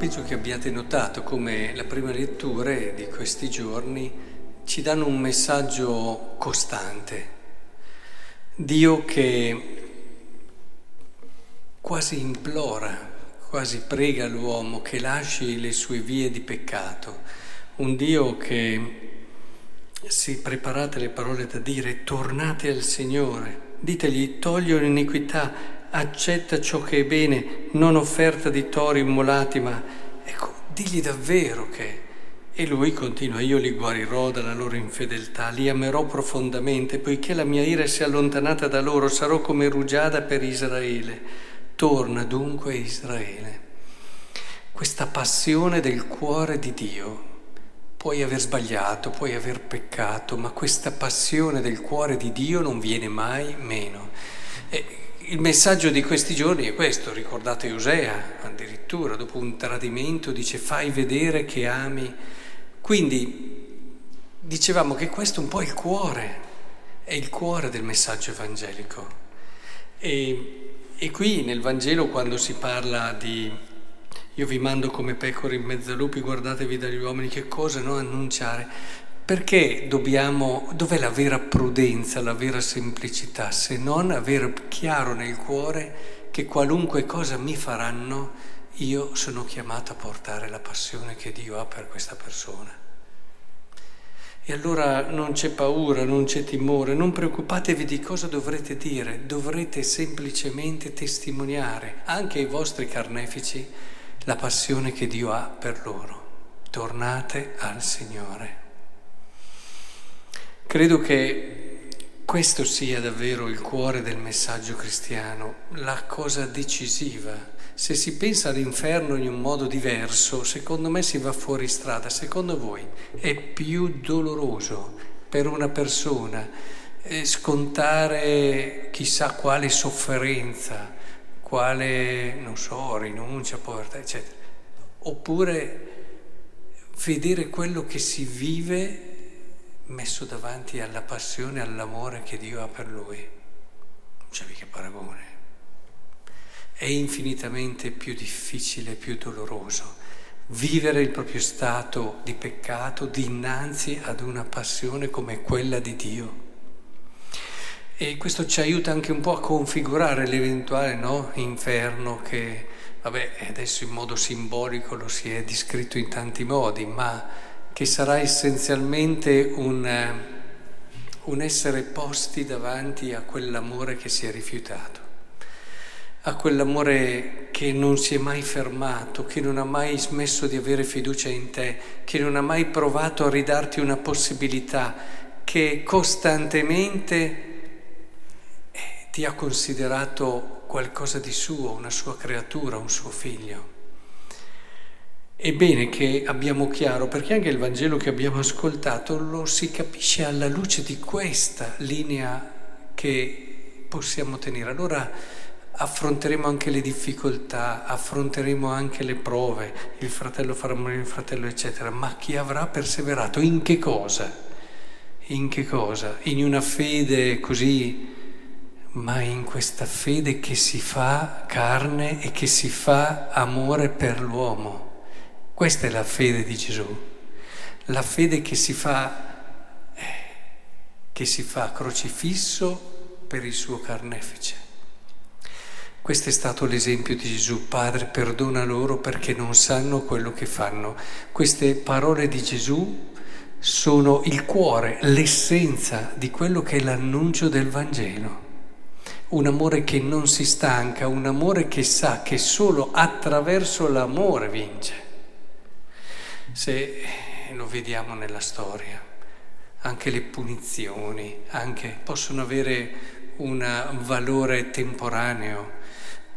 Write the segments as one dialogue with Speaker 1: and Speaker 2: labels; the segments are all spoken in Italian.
Speaker 1: penso che abbiate notato come le prime letture di questi giorni ci danno un messaggio costante. Dio che quasi implora, quasi prega l'uomo che lasci le sue vie di peccato. Un Dio che, se preparate le parole da dire, tornate al Signore, ditegli togli l'iniquità, accetta ciò che è bene, non offerta di tori immolati, ma ecco, digli davvero che... E lui continua, io li guarirò dalla loro infedeltà, li amerò profondamente, poiché la mia ira si è allontanata da loro, sarò come rugiada per Israele. Torna dunque Israele. Questa passione del cuore di Dio, puoi aver sbagliato, puoi aver peccato, ma questa passione del cuore di Dio non viene mai meno. E il messaggio di questi giorni è questo, ricordate Osea addirittura, dopo un tradimento dice fai vedere che ami. Quindi dicevamo che questo è un po' il cuore, è il cuore del messaggio evangelico. E, e qui nel Vangelo quando si parla di io vi mando come pecore in mezzo a lupi, guardatevi dagli uomini, che cosa no annunciare? Perché dobbiamo, dov'è la vera prudenza, la vera semplicità, se non avere chiaro nel cuore che qualunque cosa mi faranno, io sono chiamato a portare la passione che Dio ha per questa persona. E allora non c'è paura, non c'è timore, non preoccupatevi di cosa dovrete dire, dovrete semplicemente testimoniare anche ai vostri carnefici la passione che Dio ha per loro. Tornate al Signore. Credo che questo sia davvero il cuore del messaggio cristiano, la cosa decisiva. Se si pensa all'inferno in un modo diverso, secondo me si va fuori strada. Secondo voi è più doloroso per una persona eh, scontare chissà quale sofferenza, quale, non so, rinuncia, povertà, eccetera, oppure vedere quello che si vive messo davanti alla passione, all'amore che Dio ha per lui. Non c'è mica paragone. È infinitamente più difficile, più doloroso vivere il proprio stato di peccato dinanzi ad una passione come quella di Dio. E questo ci aiuta anche un po' a configurare l'eventuale no, inferno che, vabbè, adesso in modo simbolico lo si è descritto in tanti modi, ma che sarà essenzialmente un, eh, un essere posti davanti a quell'amore che si è rifiutato, a quell'amore che non si è mai fermato, che non ha mai smesso di avere fiducia in te, che non ha mai provato a ridarti una possibilità, che costantemente eh, ti ha considerato qualcosa di suo, una sua creatura, un suo figlio. È bene che abbiamo chiaro, perché anche il Vangelo che abbiamo ascoltato lo si capisce alla luce di questa linea che possiamo tenere. Allora affronteremo anche le difficoltà, affronteremo anche le prove, il fratello farà morire il fratello, eccetera, ma chi avrà perseverato in che cosa? In che cosa? In una fede così, ma in questa fede che si fa carne e che si fa amore per l'uomo. Questa è la fede di Gesù, la fede che si fa, che si fa crocifisso per il suo carnefice. Questo è stato l'esempio di Gesù, Padre perdona loro perché non sanno quello che fanno. Queste parole di Gesù sono il cuore, l'essenza di quello che è l'annuncio del Vangelo. Un amore che non si stanca, un amore che sa che solo attraverso l'amore vince se lo vediamo nella storia. Anche le punizioni anche possono avere un valore temporaneo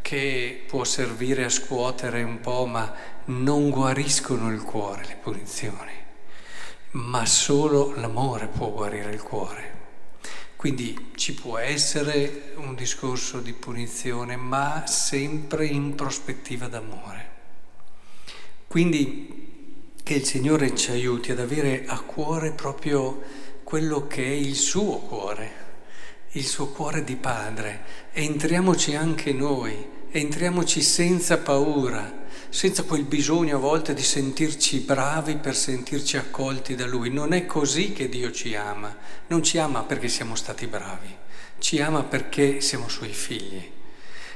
Speaker 1: che può servire a scuotere un po', ma non guariscono il cuore le punizioni, ma solo l'amore può guarire il cuore. Quindi ci può essere un discorso di punizione, ma sempre in prospettiva d'amore. Quindi che il Signore ci aiuti ad avere a cuore proprio quello che è il suo cuore, il suo cuore di padre. Entriamoci anche noi, entriamoci senza paura, senza quel bisogno a volte di sentirci bravi per sentirci accolti da Lui. Non è così che Dio ci ama, non ci ama perché siamo stati bravi, ci ama perché siamo Suoi figli.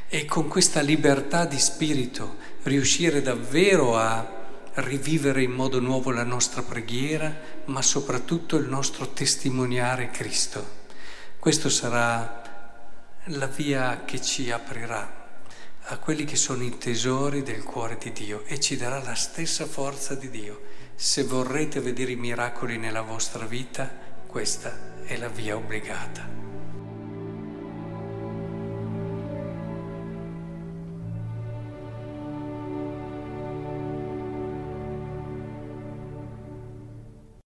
Speaker 1: E con questa libertà di spirito riuscire davvero a rivivere in modo nuovo la nostra preghiera, ma soprattutto il nostro testimoniare Cristo. Questo sarà la via che ci aprirà a quelli che sono i tesori del cuore di Dio e ci darà la stessa forza di Dio. Se vorrete vedere i miracoli nella vostra vita, questa è la via obbligata.